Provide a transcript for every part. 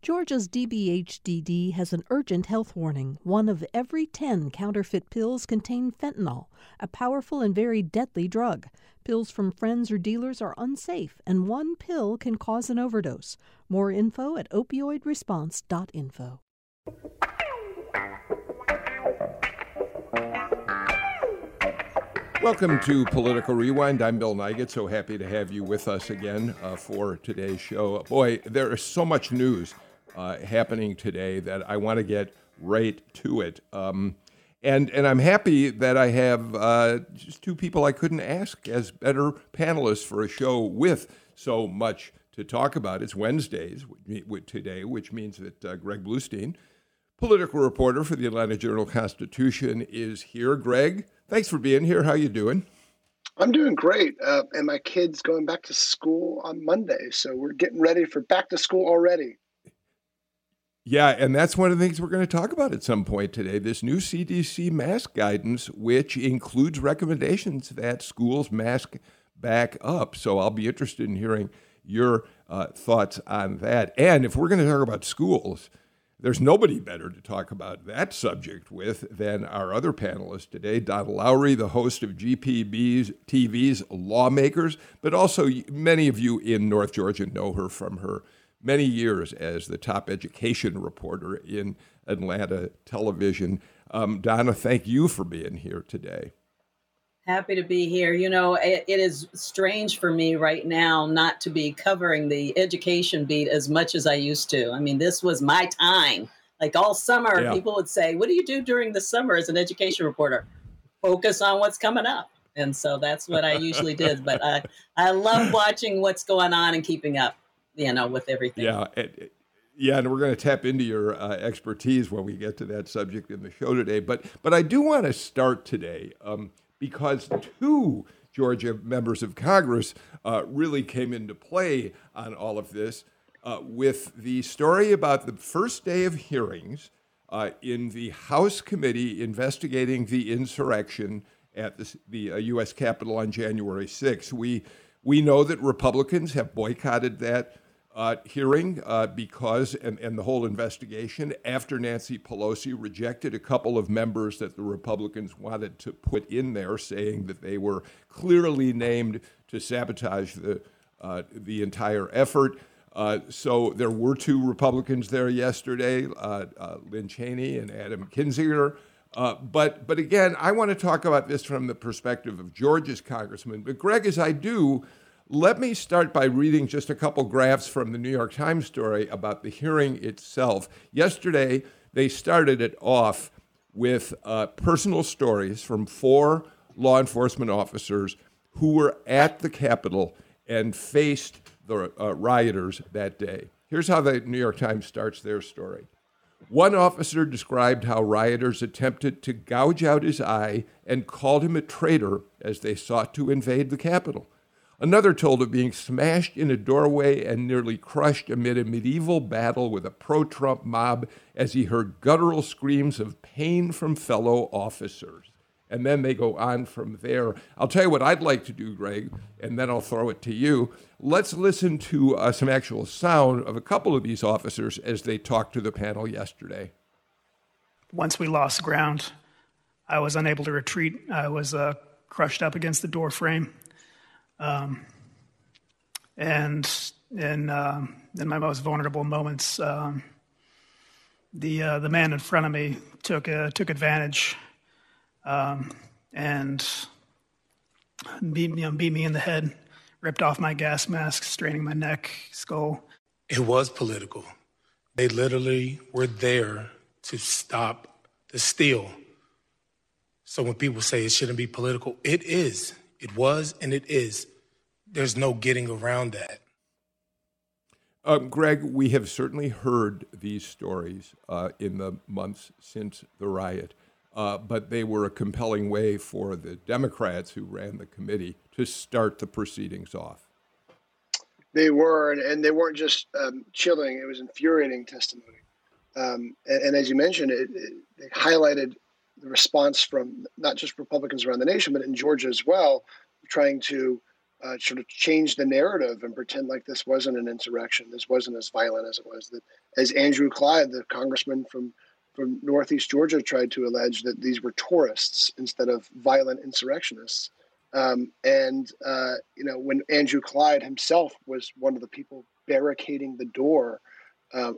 Georgia's DBHDD has an urgent health warning. One of every 10 counterfeit pills contain fentanyl, a powerful and very deadly drug. Pills from friends or dealers are unsafe, and one pill can cause an overdose. More info at opioidresponse.info. Welcome to Political Rewind. I'm Bill Nigut. So happy to have you with us again uh, for today's show. Boy, there is so much news uh, happening today that I want to get right to it. Um, and and I'm happy that I have uh, just two people I couldn't ask as better panelists for a show with so much to talk about. It's Wednesdays today, which means that uh, Greg Bluestein, political reporter for the Atlanta Journal Constitution, is here. Greg, thanks for being here. How you doing? I'm doing great, uh, and my kids going back to school on Monday, so we're getting ready for back to school already. Yeah, and that's one of the things we're going to talk about at some point today. This new CDC mask guidance, which includes recommendations that schools mask back up. So I'll be interested in hearing your uh, thoughts on that. And if we're going to talk about schools, there's nobody better to talk about that subject with than our other panelist today, Donna Lowry, the host of GPB's TV's Lawmakers, but also many of you in North Georgia know her from her many years as the top education reporter in Atlanta television. Um, Donna, thank you for being here today. Happy to be here. You know, it, it is strange for me right now not to be covering the education beat as much as I used to. I mean, this was my time. Like all summer, yeah. people would say, What do you do during the summer as an education reporter? Focus on what's coming up. And so that's what I usually did. But I, I love watching what's going on and keeping up you know, with everything. Yeah. It, yeah, and we're going to tap into your uh, expertise when we get to that subject in the show today. But but I do want to start today um, because two Georgia members of Congress uh, really came into play on all of this uh, with the story about the first day of hearings uh, in the House committee investigating the insurrection at the, the U.S. Uh, Capitol on January 6th. We we know that Republicans have boycotted that uh, hearing uh, because, and, and the whole investigation, after Nancy Pelosi rejected a couple of members that the Republicans wanted to put in there, saying that they were clearly named to sabotage the, uh, the entire effort. Uh, so there were two Republicans there yesterday, uh, uh, Lynn Cheney and Adam Kinzinger. but, but again, I want to talk about this from the perspective of Georgia's congressman. But Greg, as I do, let me start by reading just a couple graphs from the New York Times story about the hearing itself. Yesterday, they started it off with uh, personal stories from four law enforcement officers who were at the Capitol and faced the uh, rioters that day. Here's how the New York Times starts their story. One officer described how rioters attempted to gouge out his eye and called him a traitor as they sought to invade the Capitol. Another told of being smashed in a doorway and nearly crushed amid a medieval battle with a pro Trump mob as he heard guttural screams of pain from fellow officers. And then they go on from there. I'll tell you what I'd like to do, Greg, and then I'll throw it to you. Let's listen to uh, some actual sound of a couple of these officers as they talked to the panel yesterday. Once we lost ground, I was unable to retreat. I was uh, crushed up against the door frame. Um, and in, uh, in my most vulnerable moments, um, the, uh, the man in front of me took, uh, took advantage um, and beat me, you know, beat me in the head, ripped off my gas mask, straining my neck, skull. It was political. They literally were there to stop the steal. So when people say it shouldn't be political, it is. It was and it is. There's no getting around that. Um, Greg, we have certainly heard these stories uh, in the months since the riot, uh, but they were a compelling way for the Democrats who ran the committee to start the proceedings off. They were, and, and they weren't just um, chilling, it was infuriating testimony. Um, and, and, as you mentioned, it, it, it highlighted the response from not just Republicans around the nation, but in Georgia as well, trying to uh, sort of change the narrative and pretend like this wasn't an insurrection, this wasn't as violent as it was. That as Andrew Clyde, the congressman from from Northeast Georgia, tried to allege that these were tourists instead of violent insurrectionists. Um, and uh, you know, when Andrew Clyde himself was one of the people barricading the door, uh,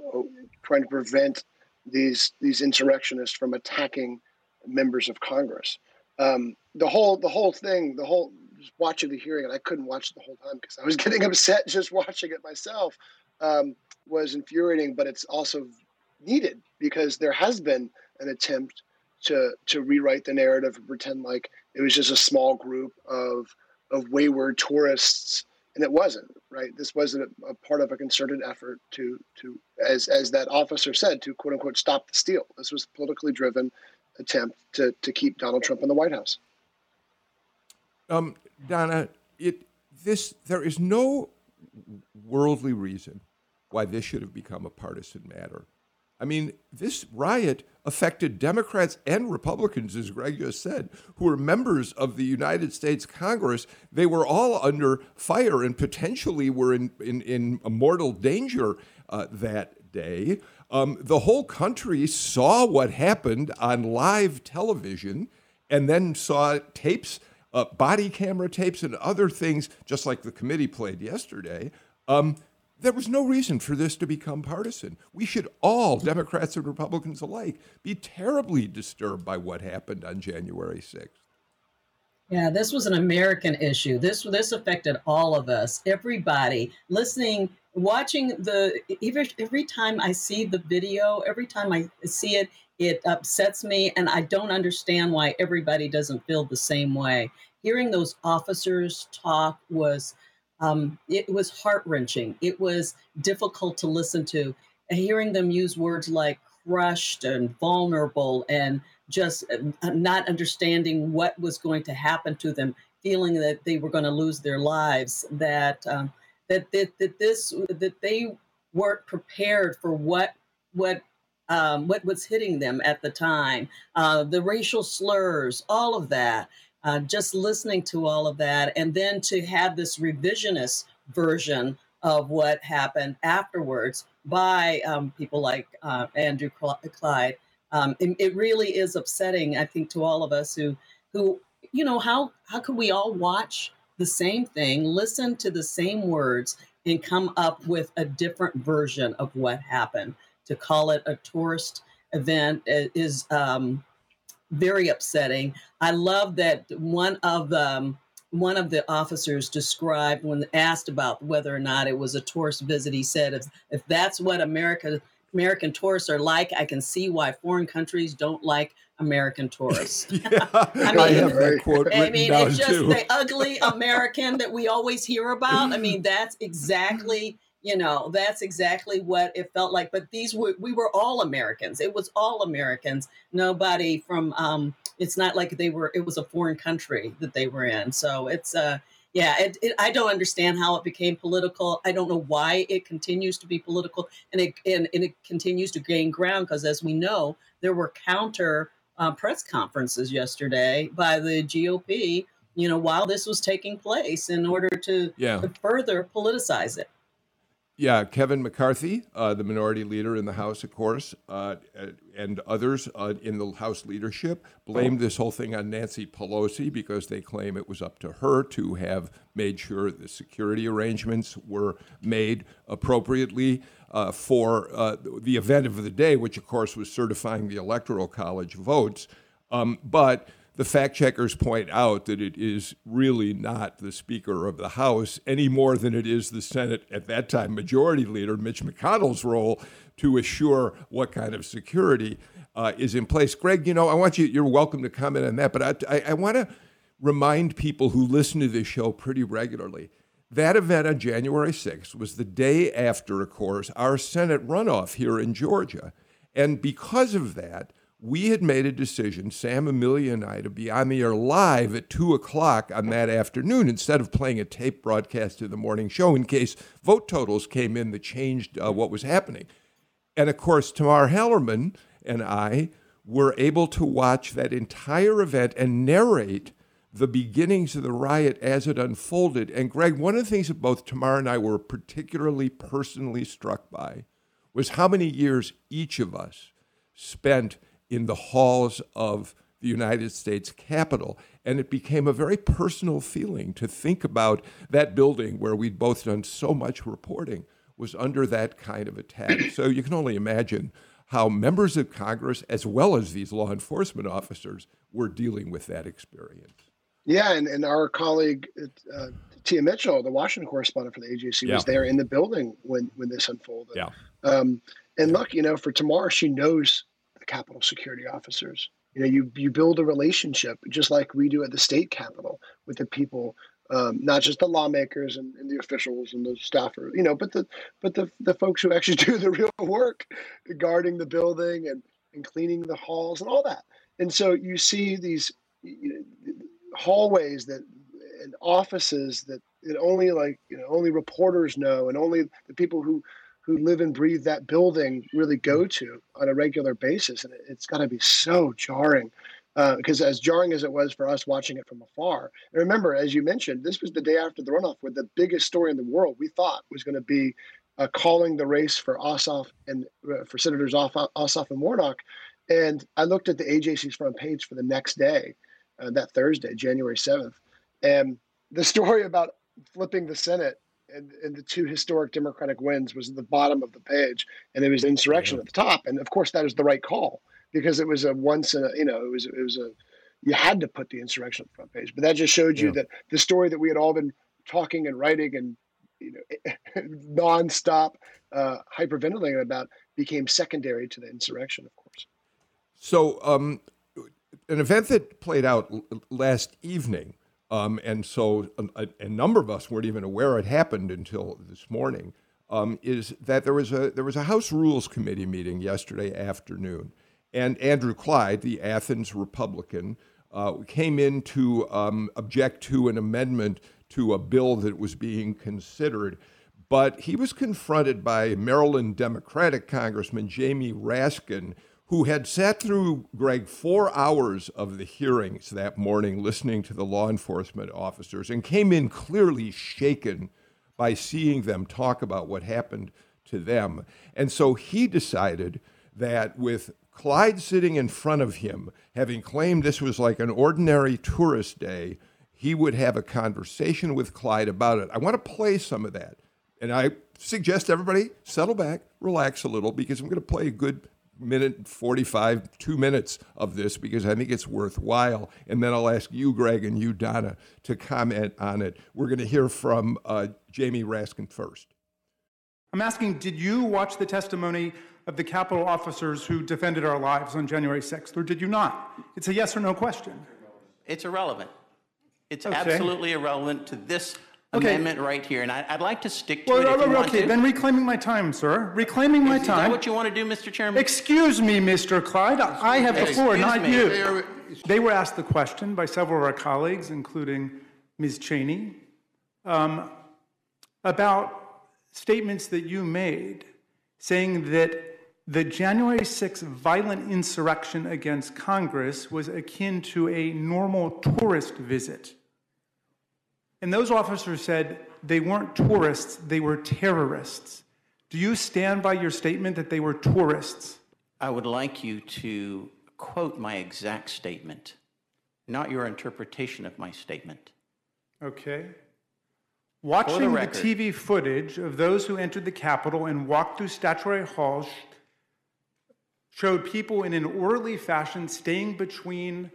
trying to prevent these these insurrectionists from attacking members of Congress. Um, the whole the whole thing, the whole watching the hearing, and I couldn't watch the whole time because I was getting upset just watching it myself. Um, was infuriating, but it's also needed because there has been an attempt to to rewrite the narrative and pretend like it was just a small group of of wayward tourists and it wasn't right this wasn't a, a, part of a concerted effort to to as as that officer said to quote unquote stop the steal this was politically driven attempt to to keep donald trump in the white house um, donna it this there is no worldly reason why this should have become a partisan matter I mean, this riot affected Democrats and Republicans, as Greg just said, who were members of the United States Congress. They were all under fire and potentially were in, in, in mortal danger uh, that day. Um, the whole country saw what happened on live television and then saw tapes, uh, body camera tapes, and other things, just like the committee played yesterday. Um, there was no reason for this to become partisan. We should all, Democrats and Republicans alike, be terribly disturbed by what happened on January 6th. Yeah, this was an American issue. This this affected all of us, everybody listening, watching the every every time I see the video, every time I see it, it upsets me and I don't understand why everybody doesn't feel the same way. Hearing those officers talk was um, it was heart wrenching. It was difficult to listen to. Hearing them use words like crushed and vulnerable and just uh, not understanding what was going to happen to them, feeling that they were going to lose their lives, that um, that, that that this that they weren't prepared for what what um, what was hitting them at the time, uh, the racial slurs, all of that uh, just listening to all of that, and then to have this revisionist version of what happened afterwards by um, people like uh, Andrew Clyde. Um, it, it, really is upsetting, I think, to all of us who, who, you know, how how could we all watch the same thing, listen to the same words, and come up with a different version of what happened? To call it a tourist event is um, very upsetting. I love that one of the um, one of the officers described when asked about whether or not it was a tourist visit. He said, "If if that's what America American tourists are like, I can see why foreign countries don't like American tourists." yeah, I, mean, I have that quote I mean, it's just too. the ugly American that we always hear about. I mean, that's exactly you know that's exactly what it felt like. But these were we were all americans. It was all americans. Nobody from um it's not like they were it was a foreign country that they were in. So it's uh yeah it, it, i don't understand how it became political. I don't know why it continues to be political. And it and, and it continues to gain ground because as we know there were counter uh, press conferences yesterday by the gop you know while this was taking place in order to, yeah. to further politicize it yeah, Kevin McCarthy, uh, the minority leader in the House, of course, uh, and others uh, in the House leadership blamed this whole thing on Nancy Pelosi because they claim it was up to her to have made sure the security arrangements were made appropriately uh, for uh, the event of the day, which, of course, was certifying the Electoral College votes. Um, but the fact checkers point out that it is really not the Speaker of the House any more than it is the Senate, at that time, Majority Leader Mitch McConnell's role to assure what kind of security uh, is in place. Greg, you know, I want you, you're welcome to comment on that, but I, I, want to remind people who listen to this show pretty regularly. That event on January 6th was the day after, of course, our Senate runoff here in Georgia. And because of that, we had made a decision, Sam Amelia and I, to be on the air live at 2 o'clock on that afternoon instead of playing a tape broadcast of the morning show in case vote totals came in that changed uh, what was happening. And of course, Tamar Hallerman and I were able to watch that entire event and narrate the beginnings of the riot as it unfolded. And Greg, one of the things that both Tamar and I were particularly personally struck by was how many years each of us spent in the halls of the United States Capitol. And it became a very personal feeling to think about that building where we'd both done so much reporting was under that kind of attack. So you can only imagine how members of Congress, as well as these law enforcement officers, were dealing with that experience. Yeah, and, and our colleague uh, Tia Mitchell, the Washington correspondent for the AJC, yeah. was there in the building when when this unfolded. Yeah. Um, and look, you know, for tomorrow, she knows Capitol security officers. You know, you you build a relationship just like we do at the state capitol with the people, um, not just the lawmakers and, and, the officials and the staffers, you know, but the but the the folks who actually do the real work, guarding the building and and cleaning the halls and all that. And so you see these you know, hallways that and offices that it only like you know only reporters know and only the people who who live and breathe that building really go to on a regular basis. And it's got to be so jarring because uh, as jarring as it was for us watching it from afar. And remember, as you mentioned, this was the day after the runoff where the biggest story in the world we thought was going to be uh, calling the race for Ossoff and uh, for Senators Ossoff and Warnock. And I looked at the AJC's front page for the next day, uh, that Thursday, January 7th. And the story about flipping the Senate and, and, the two historic Democratic wins was at the bottom of the page, and it was insurrection at the top. And of course, that is the right call because it was a once in a you know it was it was a you had to put the insurrection on the front page. But that just showed you yeah. that the story that we had all been talking and writing and you know nonstop uh, hyperventilating about became secondary to the insurrection, of course. So, um, an event that played out last evening um, and so a, a, number of us weren't even aware it happened until this morning. Um, is that there was a there was a House Rules Committee meeting yesterday afternoon, and Andrew Clyde, the Athens Republican, uh, came in to um, object to an amendment to a bill that was being considered. But he was confronted by Maryland Democratic Congressman Jamie Raskin, who had sat through, Greg, four hours of the hearings that morning listening to the law enforcement officers and came in clearly shaken by seeing them talk about what happened to them. And so he decided that with Clyde sitting in front of him, having claimed this was like an ordinary tourist day, he would have a conversation with Clyde about it. I want to play some of that. And I suggest everybody settle back, relax a little, because I'm going to play a good minute 45 two minutes of this because i think it's worthwhile. And then i'll ask you greg and you donna to comment on it. We're going to hear from uh, jamie raskin first. I'm asking did you watch the testimony of the capitol officers who defended our lives on january 6th or did you not? It's a yes or no question. It's irrelevant. It's okay. absolutely irrelevant to this okay. amendment right here, and I, would like to stick to well, it. Well, okay, then reclaiming my time, sir. Reclaiming my is, time. Is that what you want to do, Mr. Chairman? Excuse me, Mr. Clyde. I have the floor, not me. you. They were asked the question by several of our colleagues, including Ms. Cheney, um, about statements that you made saying that the January 6th violent insurrection against Congress was akin to a normal tourist visit. And those officers said they weren't tourists, they were terrorists. Do you stand by your statement that they were tourists? I would like you to quote my exact statement, not your interpretation of my statement. Okay. Watching the, the, TV footage of those who entered the Capitol and walked through statuary halls showed people in an orderly fashion staying between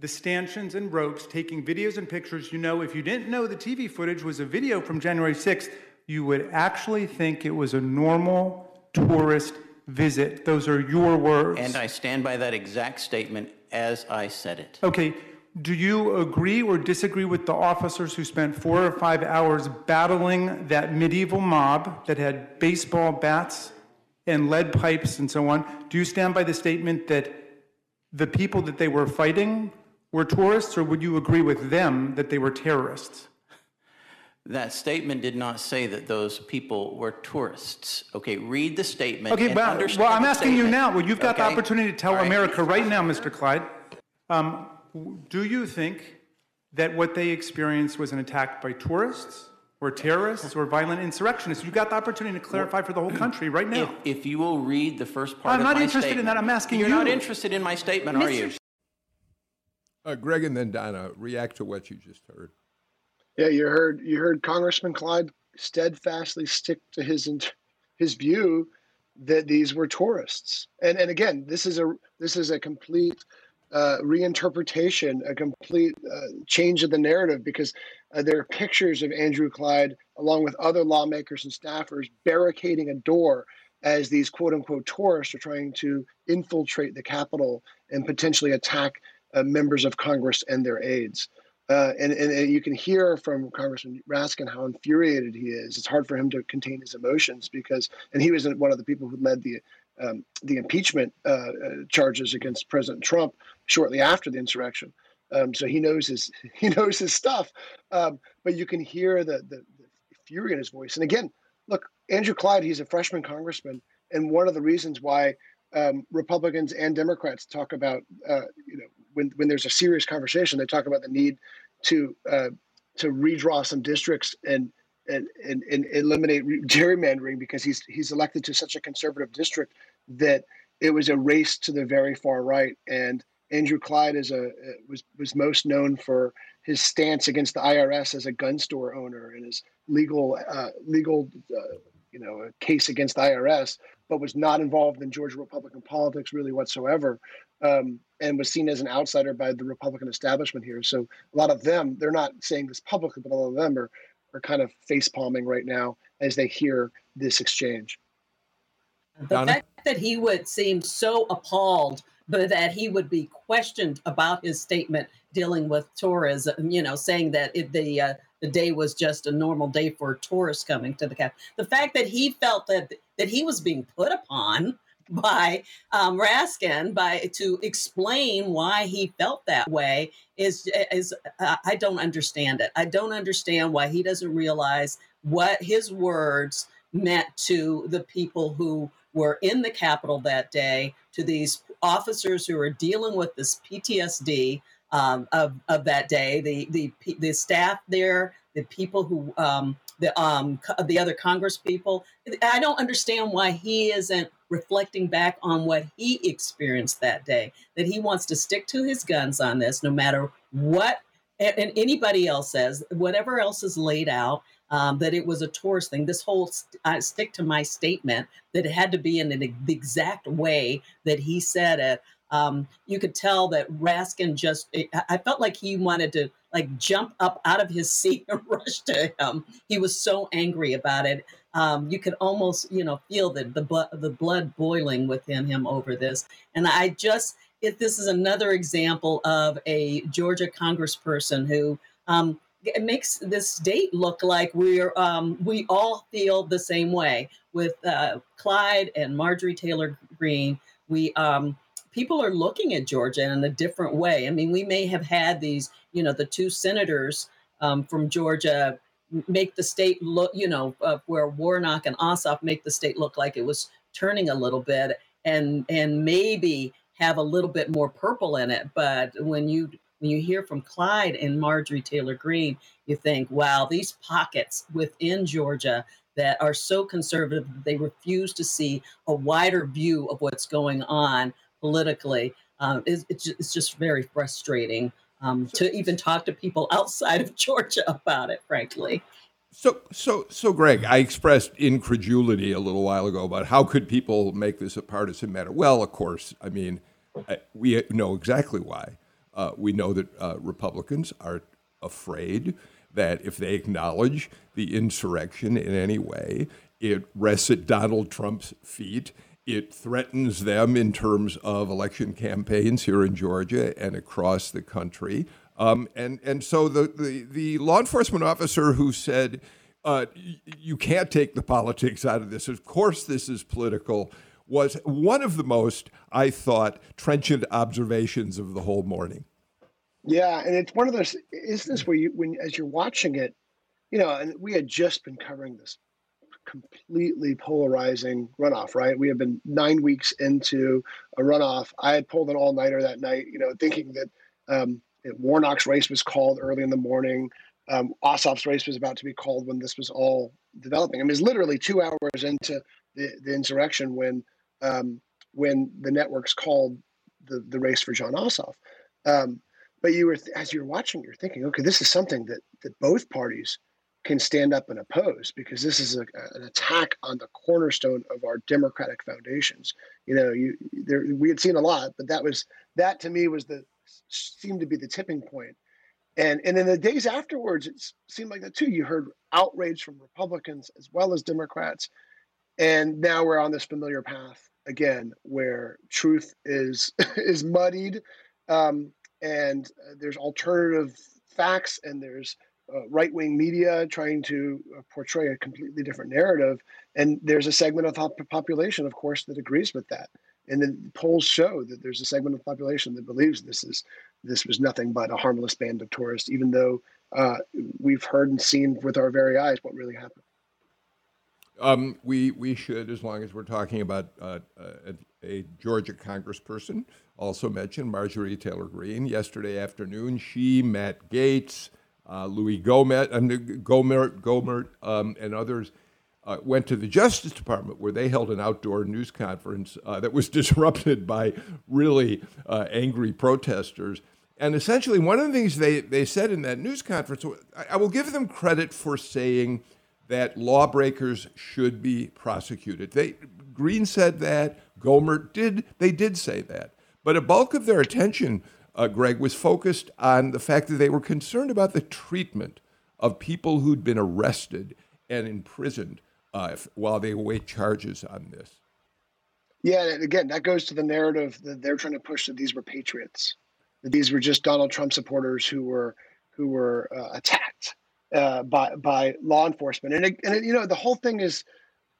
the stanchions and ropes, taking videos and pictures. You know, if you didn't know the TV footage was a video from January 6th, you would actually think it was a normal tourist visit. Those are your words. And I stand by that exact statement as I said it. Okay. Do you agree or disagree with the officers who spent four or five hours battling that medieval mob that had baseball bats and lead pipes and so on? Do you stand by the statement that the people that they were fighting were tourists, or would you agree with them that they were terrorists? That statement did not say that those people were tourists. Okay, read the statement. Okay, well, well I'm asking statement. you now. Well, you've got okay. the opportunity to tell right. America right now, Mr. Clyde. Um, do you think that what they experienced was an attack by tourists or terrorists or violent insurrectionists. You've got the opportunity to clarify for the whole country right now. If, if you will read the first part of the I'm of not my interested in that. I'm asking You're you. not interested in my statement, are you? Uh, Greg and then Donna, react to what you just heard. Yeah, you heard you heard Congressman Clyde steadfastly stick to his his view that these were tourists. And and again, this is a this is a complete uh, reinterpretation, a complete uh, change of the narrative because uh, there are pictures of Andrew Clyde along with other lawmakers and staffers barricading a door as these quote unquote tourists are trying to infiltrate the Capitol and potentially attack uh, members of Congress and their aides. Uh, and, and, and you can hear from Congressman Raskin how infuriated he is. It's hard for him to contain his emotions because, and he was one of the people who led the um, the impeachment uh, uh, charges against President Trump shortly after the insurrection. Um, so he knows his he knows his stuff. Um, but you can hear the, the the fury in his voice. And again, look, Andrew Clyde, he's a freshman congressman, and one of the reasons why um, Republicans and Democrats talk about, uh, you know, when when there's a serious conversation, they talk about the need to uh, to redraw some districts and and, and, and eliminate gerrymandering because he's he's elected to such a conservative district that it was a race to the very far right. And Andrew Clyde is a was was most known for his stance against the IRS as a gun store owner and his legal uh, legal uh, you know case against the IRS, but was not involved in Georgia Republican politics really whatsoever, um, and was seen as an outsider by the Republican establishment here. So a lot of them, they're not saying this publicly, but a lot of them are are kind of face palming right now as they hear this exchange. The Donna? fact that he would seem so appalled, but that he would be questioned about his statement dealing with tourism, you know, saying that it, the uh, the day was just a normal day for tourists coming to the cap. The fact that he felt that that he was being put upon by um, Raskin by to explain why he felt that way is is uh, I don't understand it. I don't understand why he doesn't realize what his words meant to the people who were in the Capitol that day, to these officers who are dealing with this PTSD um, of, of that day, the, the the staff there, the people who um, the um, the other Congress people. I don't understand why he isn't reflecting back on what he experienced that day. That he wants to stick to his guns on this, no matter what and, and anybody else says, whatever else is laid out. Um, that it was a tourist thing. This whole st- I stick to my statement that it had to be in an, the exact way that he said it. Um, you could tell that Raskin just, I I felt like he wanted to like jump up out of his seat and rush to him. He was so angry about it. Um, you could almost, you know, feel the the the blood boiling within him over this. And I just, if this is another example of a Georgia Congressperson who um, it makes this state look like we're um, we all feel the same way with uh, Clyde and Marjorie Taylor Greene. We um, people are looking at Georgia in a different way. I mean, we may have had these, you know, the two senators um, from Georgia make the state look, you know, uh, where Warnock and Ossoff make the state look like it was turning a little bit, and and maybe have a little bit more purple in it. But when you when you hear from Clyde and Marjorie Taylor Greene, you think, wow, these pockets within Georgia that are so conservative that they refuse to see a wider view of what's going on politically. Um, is it's, it's just very frustrating um, to even talk to people outside of Georgia about it, frankly. So, so, so, Greg, I expressed incredulity a little while ago about how could people make this a partisan matter. Well, of course, I mean, I, we know exactly why. Uh, we know that uh, Republicans are afraid that if they acknowledge the insurrection in any way, it rests at Donald Trump's feet. It threatens them in terms of election campaigns here in Georgia and across the country. Um, and, and so the, the, the law enforcement officer who said, uh, you can't take the politics out of this, of course, this is political, was one of the most, I thought, trenchant observations of the whole morning. Yeah, and it's one of those instances where you, when as you're watching it, you know, and we had just been covering this completely polarizing runoff, right? We have been nine weeks into a runoff. I had pulled an all nighter that night, you know, thinking that um, Warnock's race was called early in the morning. Um, Ossoff's race was about to be called when this was all developing. I mean, it's literally two hours into the, the insurrection when um, when the networks called the, the race for Jon Ossoff. Um, but you were as you're watching, you're thinking, okay, this is something that that both parties can stand up and oppose because this is a, an attack on the cornerstone of our democratic foundations. You know, you there we had seen a lot, but that was that to me was the seemed to be the tipping point. And and in the days afterwards, it seemed like that too. You heard outrage from Republicans as well as Democrats, and now we're on this familiar path again, where truth is is muddied, um, and uh, there's alternative facts, and there's uh, right wing media trying to uh, portray a completely different narrative. And there's a segment of the population, of course, that agrees with that. And the polls show that there's a segment of the population that believes this is this was nothing but a harmless band of tourists, even though uh, we've heard and seen with our very eyes what really happened. Um, we we should, as long as we're talking about uh, a, a, Georgia Congressperson, also mention Marjorie Taylor Greene. Yesterday afternoon, she Matt Gaetz, uh, Louie Gohmert, uh, Gohmert, Gohmert um, and others uh, went to the Justice Department where they held an outdoor news conference uh, that was disrupted by really uh, angry protesters. And essentially, one of the things they, they said in that news conference, I, I will give them credit for saying that lawbreakers should be prosecuted. They, Greene said that, Gohmert did, they did say that. But a bulk of their attention uh, Greg, was focused on the fact that they were concerned about the treatment of people who'd been arrested and imprisoned uh, while they await charges on this. Yeah, and again, that goes to the narrative that they're trying to push that these were patriots, that these were just Donald Trump supporters who were who were uh, attacked uh, by by law enforcement, and it, and it, you know the whole thing is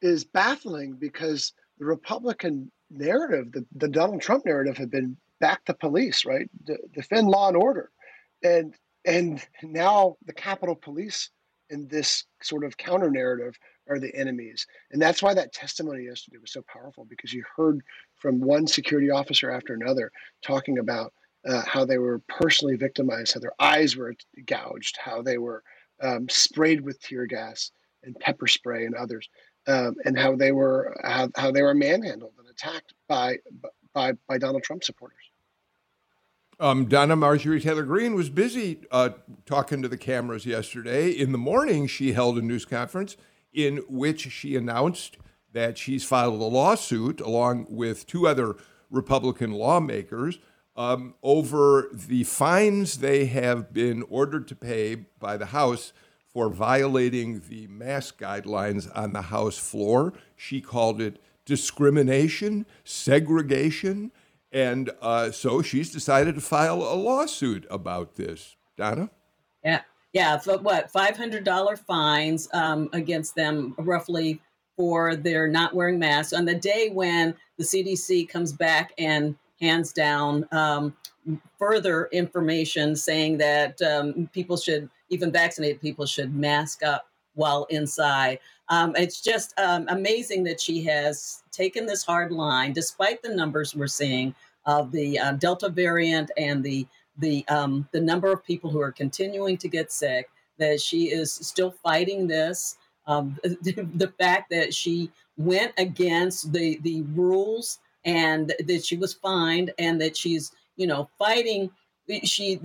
is baffling because the Republican narrative, the, the Donald Trump narrative, had been back the police, right? Defend law and order, and and now the Capitol Police in this sort of counter narrative are the enemies, and that's why that testimony yesterday was so powerful because you heard from one security officer after another talking about uh, how they were personally victimized, how their eyes were gouged, how they were um, sprayed with tear gas and pepper spray and others, um, and how they were how, how they were manhandled and attacked by by by Donald Trump supporters. Um, Donna Marjorie Taylor Greene was busy uh, talking to the cameras yesterday. In the morning, she held a news conference in which she announced that she's filed a lawsuit along with two other Republican lawmakers um, over the fines they have been ordered to pay by the House for violating the mask guidelines on the House floor. She called it discrimination, segregation, and uh, so she's decided to file a lawsuit about this. Donna? Yeah. Yeah. For what? $500 fines um, against them, roughly, for their not wearing masks on the day when the CDC comes back and hands down um, further information saying that um, people should, even vaccinated people, should mask up while inside. Um, it's just um, amazing that she has taken this hard line, despite the numbers we're seeing of the uh, Delta variant and the the um, the number of people who are continuing to get sick. That she is still fighting this. Um, the, the fact that she went against the the rules and that she was fined and that she's you know fighting she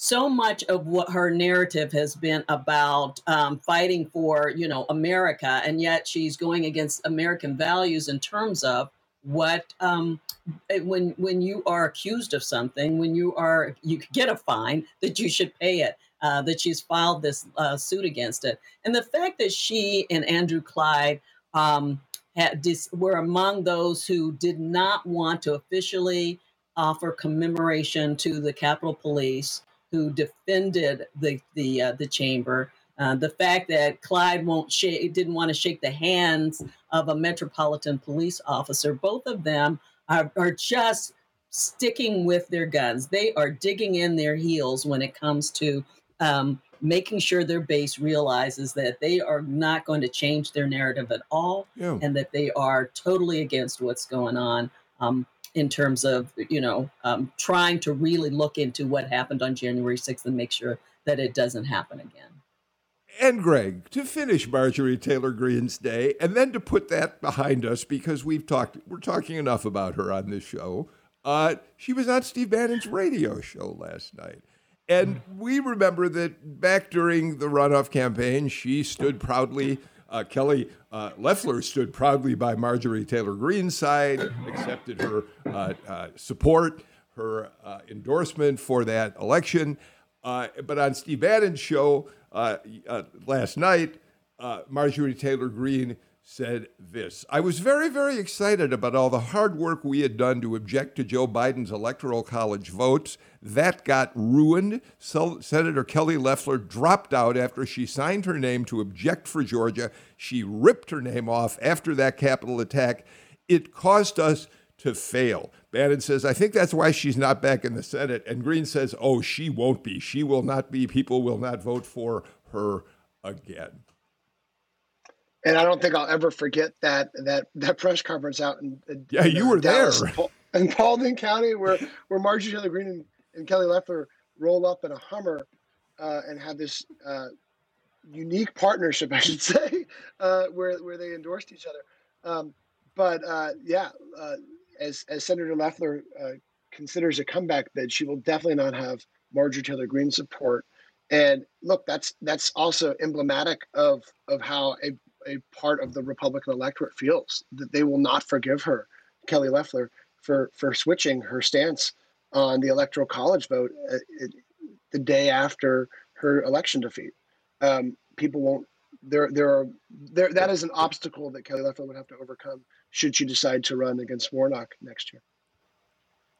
so much of what her narrative has been about um, fighting for you know america and yet she's going against american values in terms of what um, eh, when when you are accused of something when you are you get a fine that you should pay it uh, that she's filed this uh, suit against it. And the fact that she and andrew clyde um, had dis- were among those who did not want to officially offer commemoration to the capitol police who defended the the uh, the chamber. Uh, the fact that Clyde won't shake, didn't want to shake the hands of a metropolitan police officer. Both of them are, are just sticking with their guns. They are digging in their heels when it comes to um, making sure their base realizes that they are not going to change their narrative at all, yeah. and that they are totally against what's going on um, in terms of you know um, trying to really look into what happened on January 6th and make sure that it doesn't happen again. And Greg, to finish Marjorie Taylor Greene's day, and then to put that behind us because we've talked, we're talking enough about her on this show. Uh, she was on Steve Bannon's radio show last night. And we remember that back during the runoff campaign, she stood proudly uh, Kelly uh, Loeffler stood proudly by Marjorie Taylor Greene's side, accepted her uh, uh support, her uh, endorsement for that election. Uh, but on Steve Bannon's show last night, Marjorie Taylor Greene said this I was very, very excited about all the hard work we had done to object to Joe Biden's electoral college votes. That got ruined. So, Senator Kelly Loeffler dropped out after she signed her name to object for Georgia. She ripped her name off after that Capitol attack. It caused us to fail. Bannon says, I think that's why she's not back in the Senate. And Greene says, oh, she won't be. She will not be. People will not vote for her again and I don't think I'll ever forget that that that press conference out in, in yeah, you were Dallas, there in Paulding County, where where Marjorie Taylor Greene and, and Kelly Loeffler roll up in a Hummer uh, and have this uh, unique partnership, I should say, uh, where where they endorsed each other. Um, but uh, yeah, uh, as as Senator Loeffler uh, considers a comeback bid, she will definitely not have Marjorie Taylor Greene support. And look, that's that's also emblematic of of how a a part of the Republican electorate feels that they will not forgive her, Kelly Loeffler, for for switching her stance on the electoral college vote uh, the day after her election defeat. Um, people won't. There, there are there. That is an obstacle that Kelly Loeffler would have to overcome should she decide to run against Warnock next year.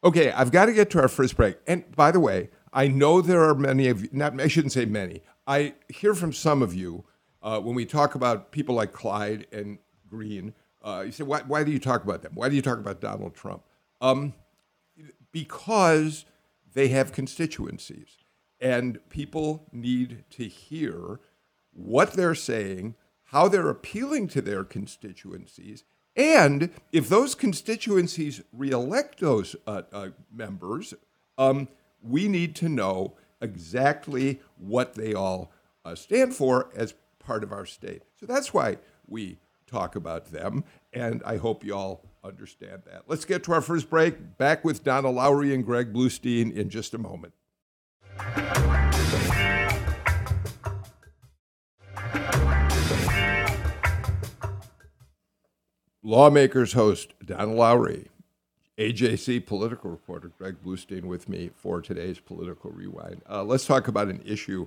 Okay, I've got to get to our first break. And by the way, I know there are many of you. Not, I shouldn't say many. I hear from some of you uh, when we talk about people like Clyde and Greene, uh, you say, why, why, do you talk about them? Why do you talk about Donald Trump? Um, because they have constituencies, and people need to hear what they're saying, how they're appealing to their constituencies, and if those constituencies reelect those uh, uh members, um, we need to know exactly what they all uh, stand for as part of our state. So that's why we talk about them, and I hope you all understand that. Let's get to our first break. Back with Donna Lowry and Greg Bluestein in just a moment. Lawmakers host Donna Lowry, AJC political reporter Greg Bluestein with me for today's Political Rewind. Uh, let's talk about an issue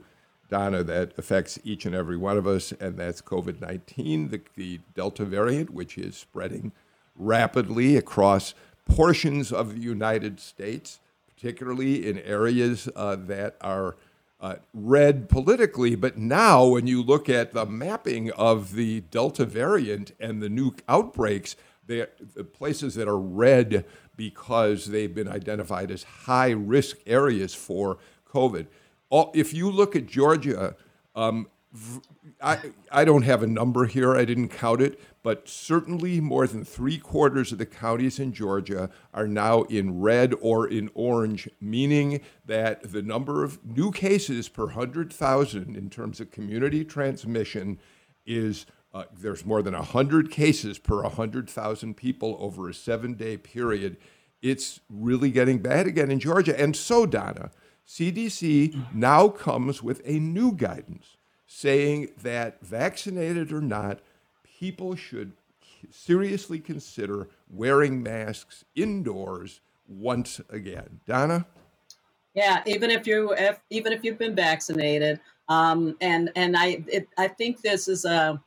Donna, that affects each and every one of us, and that's COVID 19, the, the, Delta variant, which is spreading rapidly across portions of the United States, particularly in areas uh, that are uh, red politically. But now, when you look at the mapping of the Delta variant and the new outbreaks, the places that are red because they've been identified as high risk areas for COVID all, if you look at Georgia, um, I, I don't have a number here, I didn't count it, but certainly more than three quarters of the counties in Georgia are now in red or in orange, meaning that the number of new cases per 100,000 in terms of community transmission is uh, there's more than 100 cases per 100,000 people over a seven day period. It's really getting bad again in Georgia. And so, Donna, CDC now comes with a new guidance saying that vaccinated or not, people should seriously consider wearing masks indoors once again. Donna? Yeah, even if you if, even if you've been vaccinated, um, and and I it, I think this is a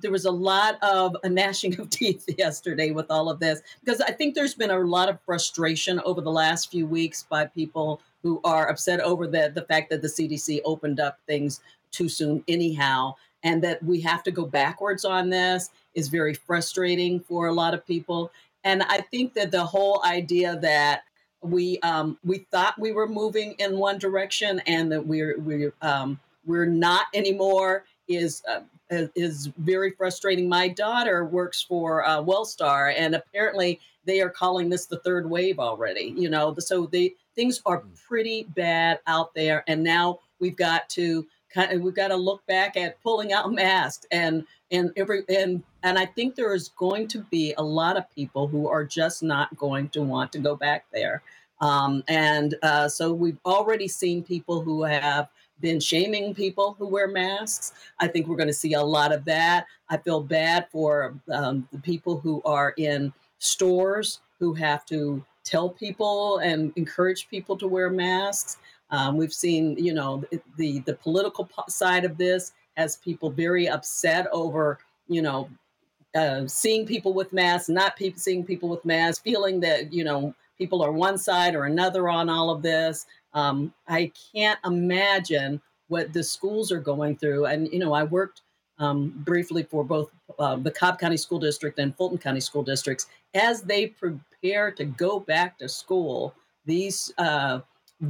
there was a lot of a gnashing of teeth yesterday with all of this because I think there's been a lot of frustration over the last few weeks by people who are upset over the the fact that the CDC opened up things too soon anyhow and that we have to go backwards on this is very frustrating for a lot of people. And I think that the whole idea that we um, we thought we were moving in one direction and that we're we're um, we're not anymore is uh, is very frustrating. My daughter works for uh, Wellstar, and apparently they are calling this the third wave already. You know, so they things are hmm. pretty bad out there, and now we've got to kind of we've got to look back at pulling out masks and and every and and I think there is going to be a lot of people who are just not going to want to go back there. Um, and uh, so we've already seen people who have been shaming people who wear masks. I think we're going to see a lot of that. I feel bad for um, the people who are in stores who have to tell people and encourage people to wear masks. Um, we've seen, you know, the the political side of this has people very upset over, you know, uh, seeing people with masks, not people seeing people with masks, feeling that you know people are one side or another on all of this. Um, I can't imagine what the schools are going through. And, you know, I worked um, briefly for both uh, the Cobb County School District and Fulton County School Districts. As they prepare to go back to school, these uh,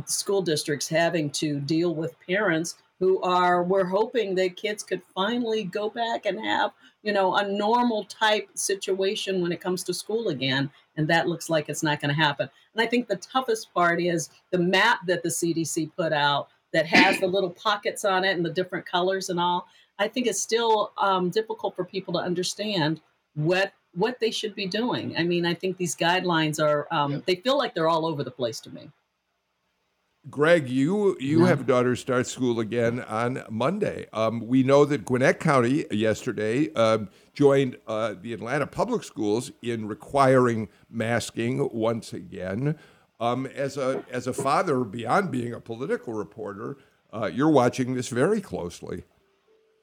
school districts having to deal with parents who are, we're hoping that kids could finally go back and have, you know, a normal type situation when it comes to school again and that looks like it's not going to happen. And I think the toughest part is the map that the CDC put out that has the little pockets on it and the different colors and all. I think it's still um, difficult for people to understand what what they should be doing. I mean, I think these guidelines are um, yeah. they feel like they're all over the place to me. Greg, you you have daughters start school again on Monday. Um, we know that Gwinnett County yesterday um, joined uh, the Atlanta Public Schools in requiring masking once again. Um, as a as a father, beyond being a political reporter, uh, you're watching this very closely.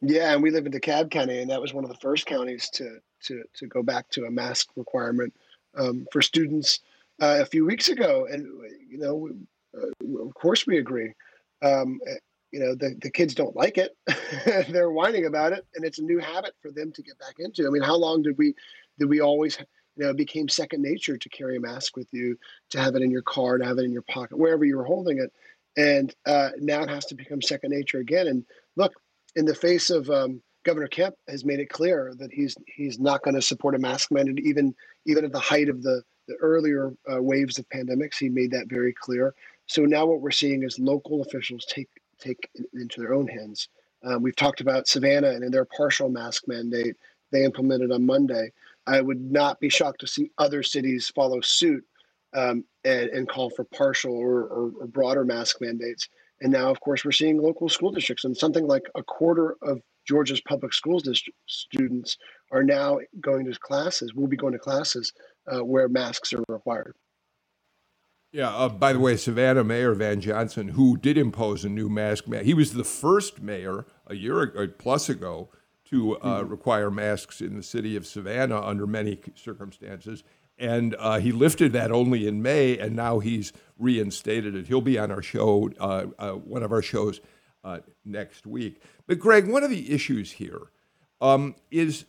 Yeah, and we live in DeKalb County, and that was one of the first counties to to to go back to a mask requirement um, for students uh, a few weeks ago. And you know, uh, of course, we agree. Um, eh, you know, the, the kids don't like it. They're whining about it, and it's a new habit for them to get back into. I mean, how long did we did we always you know, it became second nature to carry a mask with you, to have it in your car, to have it in your pocket, wherever you were holding it. And uh, now it has to become second nature again. And look, in the face of um, Governor Kemp has made it clear that he's he's not going to support a mask mandate, even even at the height of the the earlier uh, waves of pandemics. He made that very clear. So now what we're seeing is local officials take take it into their own hands. Um, we've talked about Savannah and in their partial mask mandate they implemented on Monday. I would not be shocked to see other cities follow suit um, and, and, call for partial or, or, or, broader mask mandates. And now, of course, we're seeing local school districts, and something like a quarter of Georgia's public schools district students are now going to classes, will be going to classes uh, where masks are required. Yeah. Uh, by the way, Savannah Mayor Van Johnson, who did impose a new mask, mandate, he was the first mayor a year ago, plus ago to uh, mm-hmm. require masks in the city of Savannah under many circumstances. And uh, he lifted that only in May, and now he's reinstated it. He'll be on our show, uh, uh one of our shows uh, next week. But, Greg, one of the issues here um, is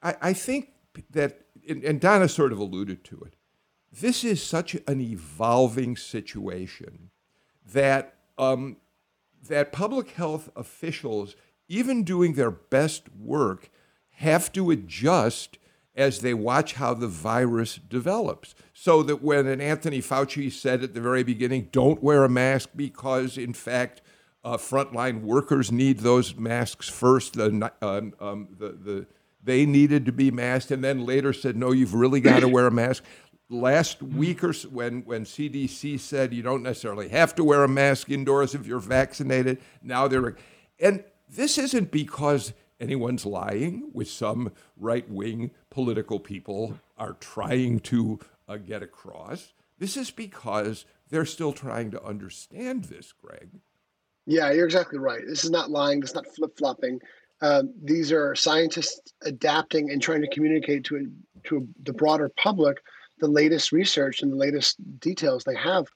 I, I, think that, and Donna sort of alluded to it, this is such an evolving situation that um, that public health officials, even doing their best work, have to adjust as they watch how the virus develops. So that when an Anthony Fauci said at the very beginning, "Don't wear a mask," because in fact uh, frontline workers need those masks first. The, um, um, the, the, they needed to be masked, and then later said, no, you've really got to wear a mask last week or so, when when CDC said you don't necessarily have to wear a mask indoors if you're vaccinated. Now they're and this isn't because anyone's lying, which some right wing political people are trying to uh, get across. This is because they're still trying to understand this, Greg. Yeah, you're exactly right. This is not lying. This is not flip flopping. Um, these are scientists adapting and trying to communicate to to the broader public the latest research and the latest details they have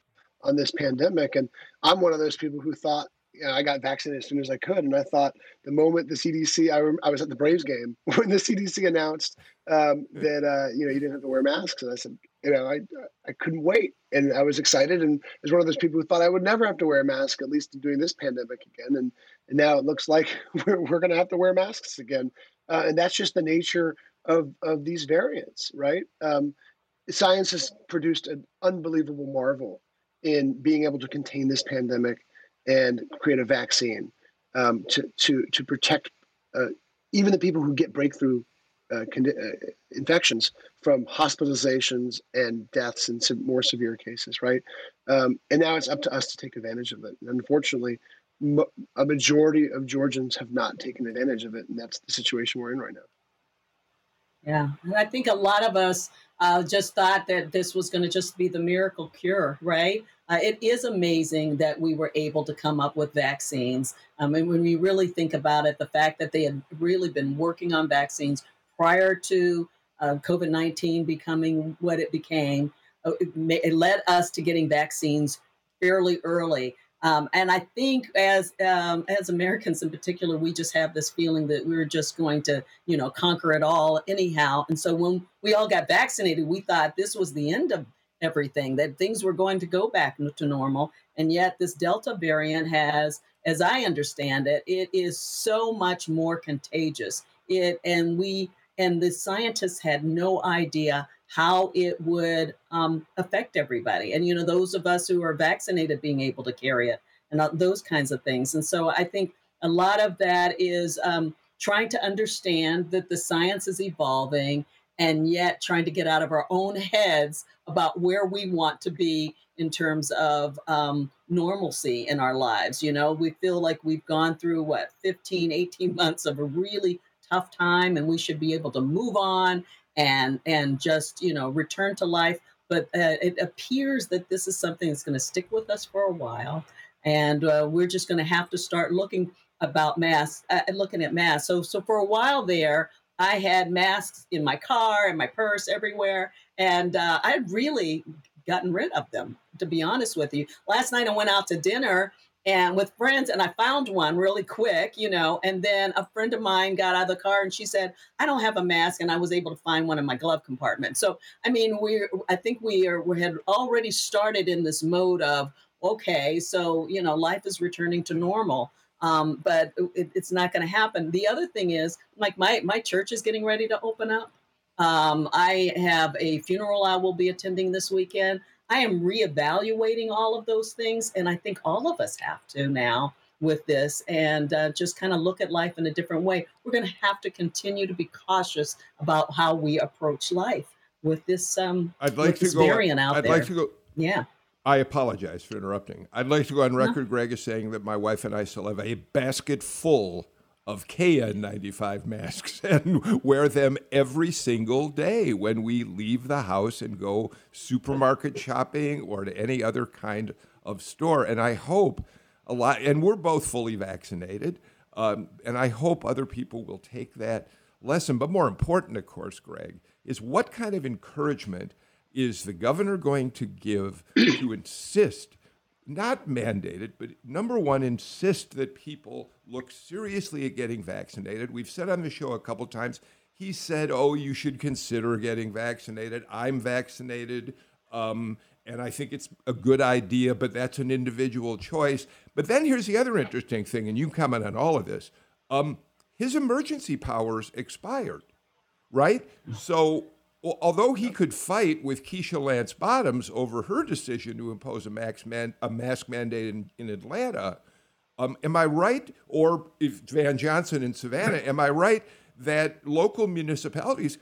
on this pandemic. And I'm one of those people who thought you know, I got vaccinated as soon as I could, and I thought the moment the CDC, I, I was at the Braves game when the CDC announced um, that uh, you know you didn't have to wear masks, and I said, you know, I I couldn't wait, and I was excited, and was one of those people who thought I would never have to wear a mask, at least during this pandemic again, and and now it looks like we're, we're going to have to wear masks again. Uh, and that's just the nature of, of these variants, right? Um, science has produced an unbelievable marvel in being able to contain this pandemic and create a vaccine um, to, to, to protect uh, even the people who get breakthrough uh, uh, infections from hospitalizations and deaths in some more severe cases, right? Um, and now it's up to us to take advantage of it. And unfortunately, a majority of Georgians have not taken advantage of it, and that's the situation we're in right now. Yeah, and I think a lot of us uh, just thought that this was going to just be the miracle cure, right? Uh, it is amazing that we were able to come up with vaccines. I mean, when we really think about it, the fact that they had really been working on vaccines prior to uh, COVID 19 becoming what it became, uh, it, it led us to getting vaccines fairly early. Um, and I think as um, as Americans in particular, we just have this feeling that we're just going to, you know, conquer it all anyhow. And so when we all got vaccinated, we thought this was the end of everything, that things were going to go back to normal. And yet this Delta variant has, as I understand it, it is so much more contagious. It and we and the scientists had no idea how it would um, affect everybody. And, you know, those of us who are vaccinated being able to carry it and those kinds of things. And so I think a lot of that is um, trying to understand that the science is evolving and yet trying to get out of our own heads about where we want to be in terms of um, normalcy in our lives. You know, we feel like we've gone through what 15, 18 months of a really tough time and we should be able to move on and and just you know return to life. But uh, it appears that this is something that's going to stick with us for a while and uh, we're just going to have to start looking about masks uh, looking at masks. So so for a while there i had masks in my car and my purse everywhere and uh, i'd really gotten rid of them to be honest with you. Last night i went out to dinner and with friends and i found one really quick you know and then a friend of mine got out of the car and she said i don't have a mask and i was able to find one in my glove compartment. So i mean we i think we are we had already started in this mode of okay so you know life is returning to normal um, but it, it's not going to happen. The other thing is like my my church is getting ready to open up. Um, i have a funeral i will be attending this weekend I am reevaluating all of those things. And I think all of us have to now with this and uh, just kind of look at life in a different way. We're going to have to continue to be cautious about how we approach life with this um I'd like to go, variant out I'd there. like to go yeah. I apologize for interrupting. I'd like to go on record, Greg, as saying that my wife and I still have a basket full of KN95 masks and wear them every single day when we leave the house and go supermarket shopping or to any other kind of store. And I hope a lot, and we're both fully vaccinated, um, and I hope other people will take that lesson. But more important, of course, Greg, is what kind of encouragement is the governor going to give to insist not mandated, but number one, insist that people look seriously at getting vaccinated. We've said on the show a couple times, he said, oh, you should consider getting vaccinated. I'm vaccinated. Um, and I think it's a good idea, but that's an individual choice. But then here's the other interesting thing, and you comment on all of this. Um, his emergency powers expired, right? So well, although he could fight with Keisha Lance Bottoms over her decision to impose a, man, a mask mandate in, in Atlanta, um, am I right? Or if Van Johnson in Savannah, am I right that local municipalities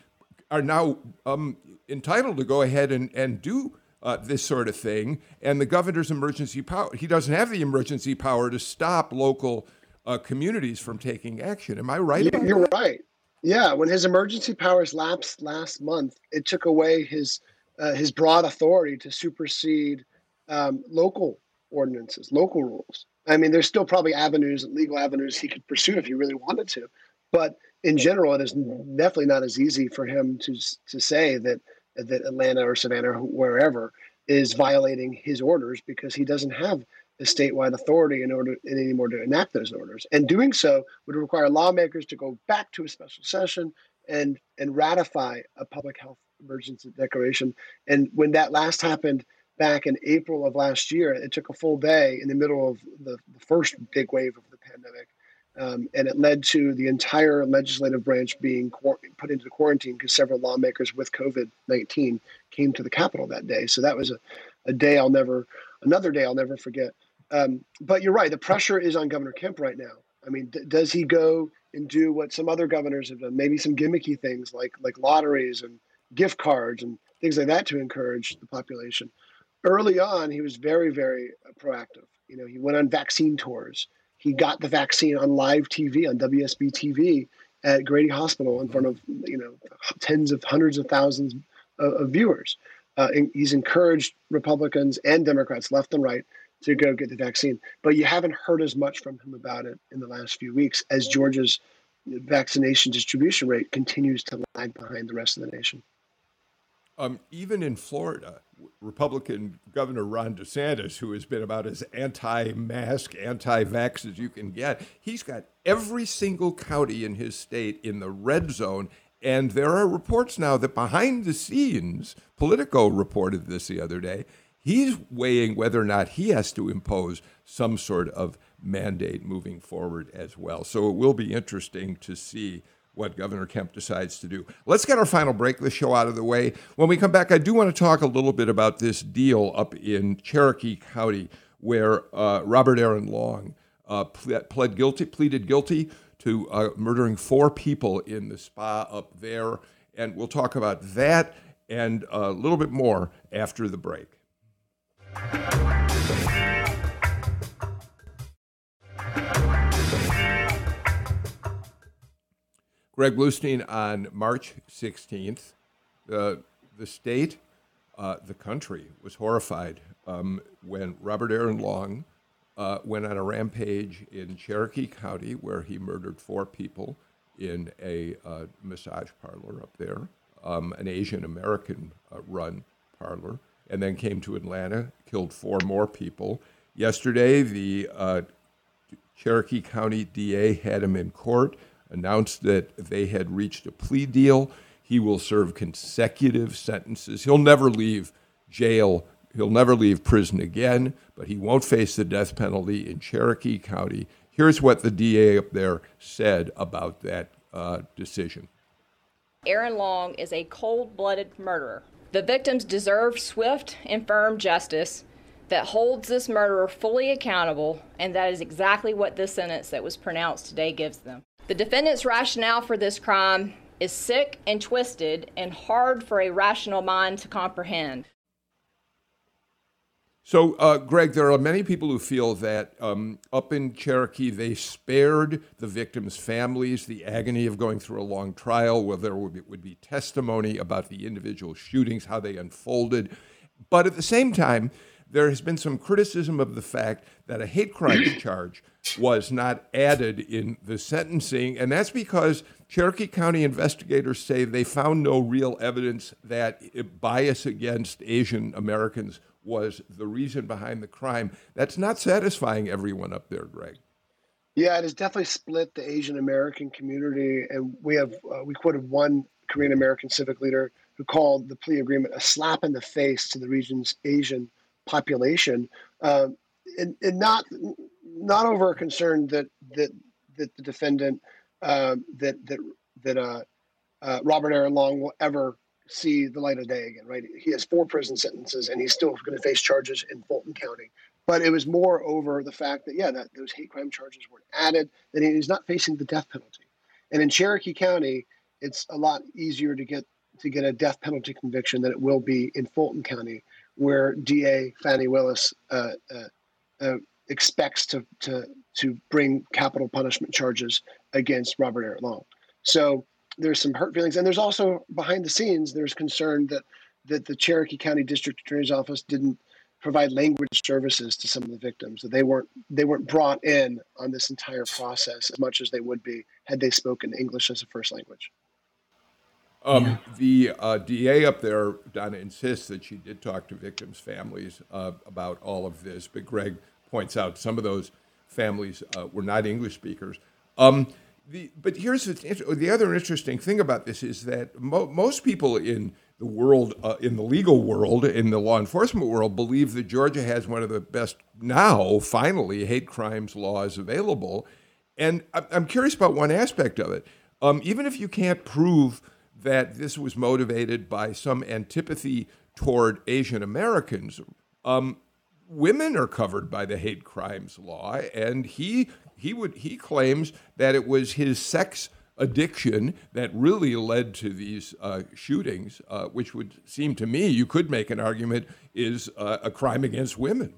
are now um, entitled to go ahead and, and do uh, this sort of thing? And the governor's emergency power, he doesn't have the emergency power to stop local uh, communities from taking action. Am I right? You're right. Yeah, when his emergency powers lapsed last month, it took away his uh, his broad authority to supersede um, local ordinances, local rules. I mean, there's still probably avenues, legal avenues he could pursue if he really wanted to, but in general, it is definitely not as easy for him to to say that that Atlanta or Savannah or wherever is violating his orders because he doesn't have the statewide authority in order anymore to enact those orders. And doing so would require lawmakers to go back to a special session and and ratify a public health emergency declaration. And when that last happened back in April of last year, it took a full day in the middle of the, the first big wave of the pandemic Um, and it led to the entire legislative branch being put into quarantine because several lawmakers with COVID 19 came to the Capitol that day. So that was a, a day I'll never, another day I'll never forget. Um, but you're right, the pressure is on Governor Kemp right now. I mean, does he go and do what some other governors have done? Maybe some gimmicky things like like lotteries and gift cards and things like that to encourage the population. Early on, he was very, very proactive. You know, he went on vaccine tours. He got the vaccine on live TV on WSB TV at Grady Hospital in front of you know tens of hundreds of thousands of, of viewers. Uh, he's encouraged Republicans and Democrats, left and right, to go get the vaccine. But you haven't heard as much from him about it in the last few weeks as Georgia's vaccination distribution rate continues to lag behind the rest of the nation. Um, even in Florida, Republican Governor Ron DeSantis, who has been about as anti mask, anti vax as you can get, he's got every single county in his state in the red zone. And there are reports now that behind the scenes, Politico reported this the other day, he's weighing whether or not he has to impose some sort of mandate moving forward as well. So it will be interesting to see what Governor Kemp decides to do. Let's get our final break the show out of the way. When we come back, I do want to talk a little bit about this deal up in Cherokee County where uh, Robert Aaron Long uh, pled guilty, pleaded guilty to uh, murdering four people in the spa up there. And we'll talk about that and a little bit more after the break. Greg Bluestein on March 16th. Uh, the state, uh, the country was horrified um, when Robert Aaron Long uh, went on a rampage in Cherokee County where he murdered four people in a uh, massage parlor up there, um, an Asian American uh, run parlor, and then came to Atlanta, killed four more people. Yesterday, the uh, Cherokee County DA had him in court announced that they had reached a plea deal. He will serve consecutive sentences. He'll never leave jail. He'll never leave prison again, but he won't face the death penalty in Cherokee County. Here's what the DA up there said about that uh, decision. Aaron Long is a cold blooded murderer. The victims deserve swift and firm justice that holds this murderer fully accountable, and that is exactly what this sentence that was pronounced today gives them. The defendant's rationale for this crime is sick and twisted and hard for a rational mind to comprehend. So, uh, Greg, there are many people who feel that um, up in Cherokee, they spared the victims' families the agony of going through a long trial where there would be, would be testimony about the individual shootings, how they unfolded. But at the same time, there has been some criticism of the fact that a hate crime charge was not added in the sentencing, and that's because Cherokee County investigators say they found no real evidence that bias against Asian Americans was the reason behind the crime. That's not satisfying everyone up there, Greg. Yeah, it has definitely split the Asian American community, and we have uh, we quoted one Korean American civic leader who called the plea agreement a slap in the face to the region's Asian population, uh, and, and not not over a concern that that that the defendant uh, that that that uh, uh, Robert Aaron Long will ever see the light of day again. Right? He has four prison sentences, and he's still going to face charges in Fulton County. But it was more over the fact that yeah, that those hate crime charges weren't added, that he's not facing the death penalty. And in Cherokee County, it's a lot easier to get to get a death penalty conviction than it will be in Fulton County, where DA Fannie Willis uh, uh, uh, expects to, to, to bring capital punishment charges against Robert Eric Long. So there's some hurt feelings, and there's also behind the scenes there's concern that that the Cherokee County District Attorney's Office didn't provide language services to some of the victims that they weren't they weren't brought in on this entire process as much as they would be had they spoken English as a first language. Um, yeah. The uh, DA up there, Donna, insists that she did talk to victims' families uh, about all of this, but Greg points out some of those families uh, were not English speakers. Um, the, but here's the, the, other interesting thing about this is that mo- most people in the world, uh, in the legal world, in the law enforcement world, believe that Georgia has one of the best now, finally, hate crimes laws available. And I'm curious about one aspect of it. Um, even if you can't prove that this was motivated by some antipathy toward Asian Americans, um, women are covered by the hate crimes law, and he he would he claims that it was his sex addiction that really led to these uh, shootings, uh, which would seem to me you could make an argument is uh, a crime against women.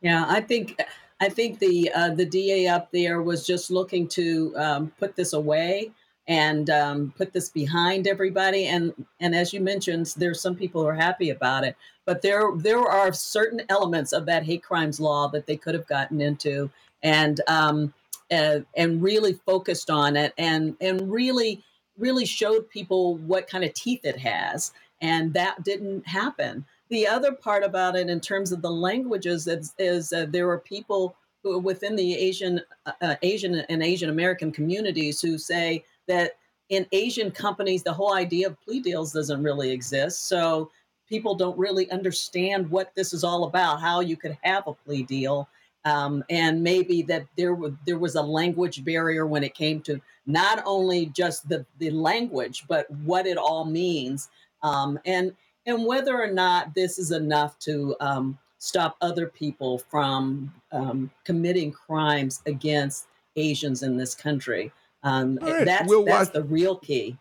Yeah, I think I think the uh, the DA up there was just looking to um, put this away and um, put this behind everybody. And and as you mentioned, there's some people who are happy about it, but there there are certain elements of that hate crimes law that they could have gotten into and um, uh, and really focused on it and and really really showed people what kind of teeth it has, and that didn't happen. The other part about it, in terms of the languages, is, is uh, there are people who within the Asian uh, uh Asian and Asian American communities who say that in Asian companies, the whole idea of plea deals doesn't really exist. So people don't really understand what this is all about, how you could have a plea deal. Um, and maybe that there was there was a language barrier when it came to not only just the the language, but what it all means, um, and and whether or not this is enough to um, stop other people from um, committing crimes against Asians in this country. Um, right. That's, we'll that's watch- the real key.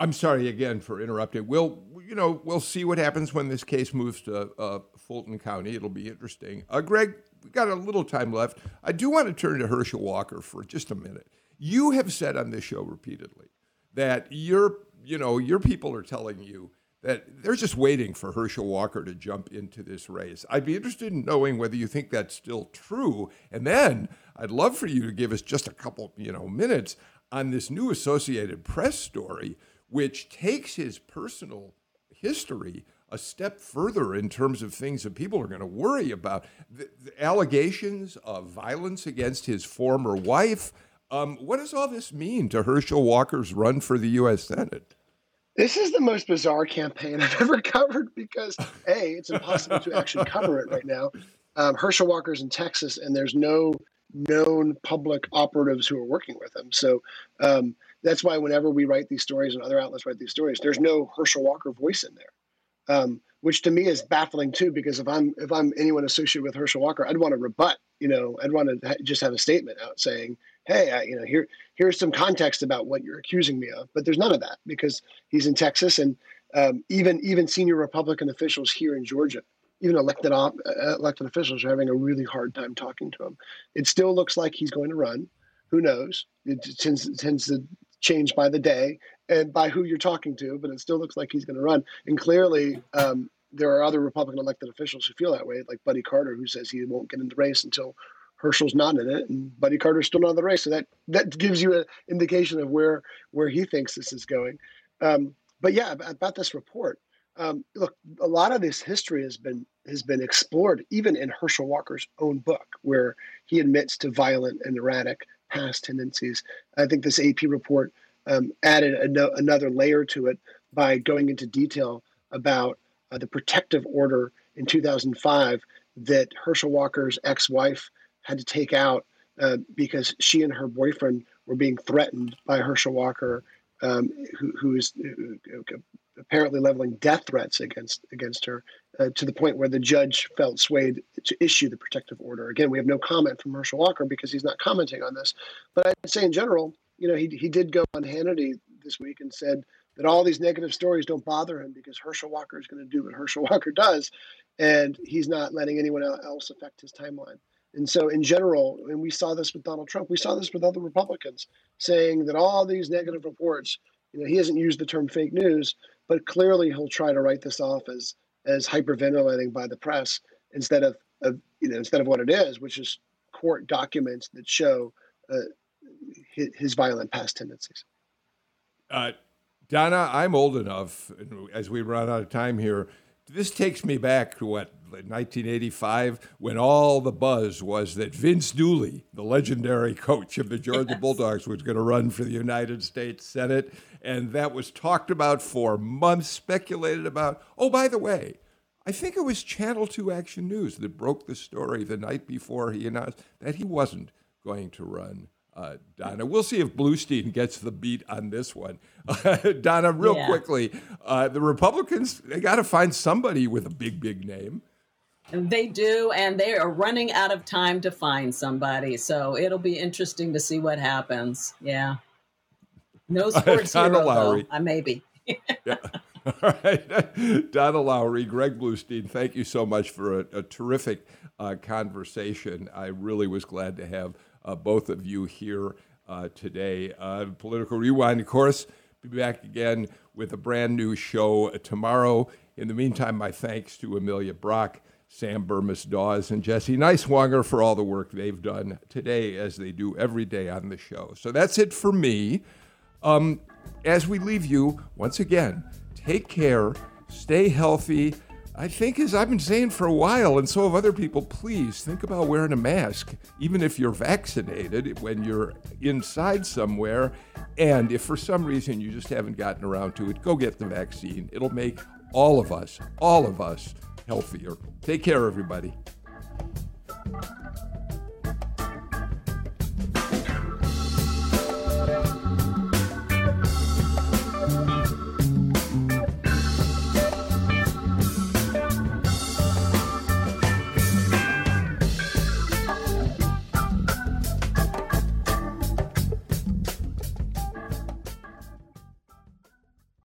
I'm sorry again for interrupting. We'll, you know, we'll see what happens when this case moves to uh, Fulton County. It'll be interesting. Uh, Greg, we got a little time left. I do want to turn to Herschel Walker for just a minute. You have said on this show repeatedly that your, you know, your people are telling you that they're just waiting for Herschel Walker to jump into this race. I'd be interested in knowing whether you think that's still true. And then I'd love for you to give us just a couple, you know, minutes on this new Associated Press story, which takes his personal history a step further in terms of things that people are going to worry about. The, the allegations of violence against his former wife. Um, what does all this mean to Herschel Walker's run for the U.S. Senate? This is the most bizarre campaign I've ever covered because a it's impossible to actually cover it right now. Um, Herschel Walker's in Texas, and there's no known public operatives who are working with him. So um, that's why whenever we write these stories and other outlets write these stories, there's no Herschel Walker voice in there, um, which to me is baffling too. Because if I'm if I'm anyone associated with Herschel Walker, I'd want to rebut. You know, I'd want to ha- just have a statement out saying, hey, I, you know, here here's some context about what you're accusing me of. But there's none of that because he's in Texas, and um, even even senior Republican officials here in Georgia, even elected op, uh, elected officials, are having a really hard time talking to him. It still looks like he's going to run. Who knows? It tends tends to change by the day and by who you're talking to, but it still looks like he's going to run. And clearly, um, there are other Republican elected officials who feel that way, like Buddy Carter, who says he won't get in the race until Herschel's not in it, and Buddy Carter's still not in the race. So that that gives you an indication of where where he thinks this is going. Um, but yeah, about this report, um, look, a lot of this history has been has been explored even in Herschel Walker's own book, where he admits to violent and erratic past tendencies. I think this AP report um, added no, another layer to it by going into detail about uh, the protective order in 2005 that Herschel Walker's ex-wife had to take out uh, because she and her boyfriend were being threatened by Herschel Walker, um, who, who is apparently leveling death threats against against her, uh, to the point where the judge felt swayed to issue the protective order. Again, we have no comment from Herschel Walker because he's not commenting on this. But I'd say in general, you know, he he did go on Hannity this week and said that all these negative stories don't bother him because Herschel Walker is going to do what Herschel Walker does, and he's not letting anyone else affect his timeline. And so, in general, and we saw this with Donald Trump, we saw this with other Republicans saying that all these negative reports, you know, he hasn't used the term fake news, but clearly he'll try to write this off as as hyperventilating by the press instead of, of you know instead of what it is, which is court documents that show uh, his, his, violent past tendencies. Uh, Donna, I'm old enough, as we run out of time here. This takes me back to what 1985 when all the buzz was that Vince Dooley, the legendary coach of the Georgia yes. Bulldogs, was going to run for the United States Senate. And that was talked about for months, speculated about. Oh, by the way, I think it was Channel 2 Action News that broke the story the night before he announced that he wasn't going to run. Uh, Donna, we'll see if Bluestein gets the beat on this one. Donna, real yeah. quickly, uh, the Republicans, they got to find somebody with a big, big name. They do, and they are running out of time to find somebody. So it'll be interesting to see what happens. Yeah. No sports uh, hero, Lowry. though. I maybe. yeah. All right. Donna Lowry, Greg Bluestein, thank you so much for a, a terrific uh, conversation. I really was glad to have uh, both of you here uh, today. Uh, Political Rewind, of course, be back again with a brand new show tomorrow. In the meantime, my thanks to Amelia Brock, Sam Bermas Dawes, and Jesse Neiswanger for all the work they've done today, as they do every day on the show. So that's it for me. Um, as we leave you, once again, take care, stay healthy. I think, as I've been saying for a while, and so have other people, please think about wearing a mask, even if you're vaccinated, when you're inside somewhere. And if for some reason you just haven't gotten around to it, go get the vaccine. It'll make all of us, all of us, healthier. Take care, everybody.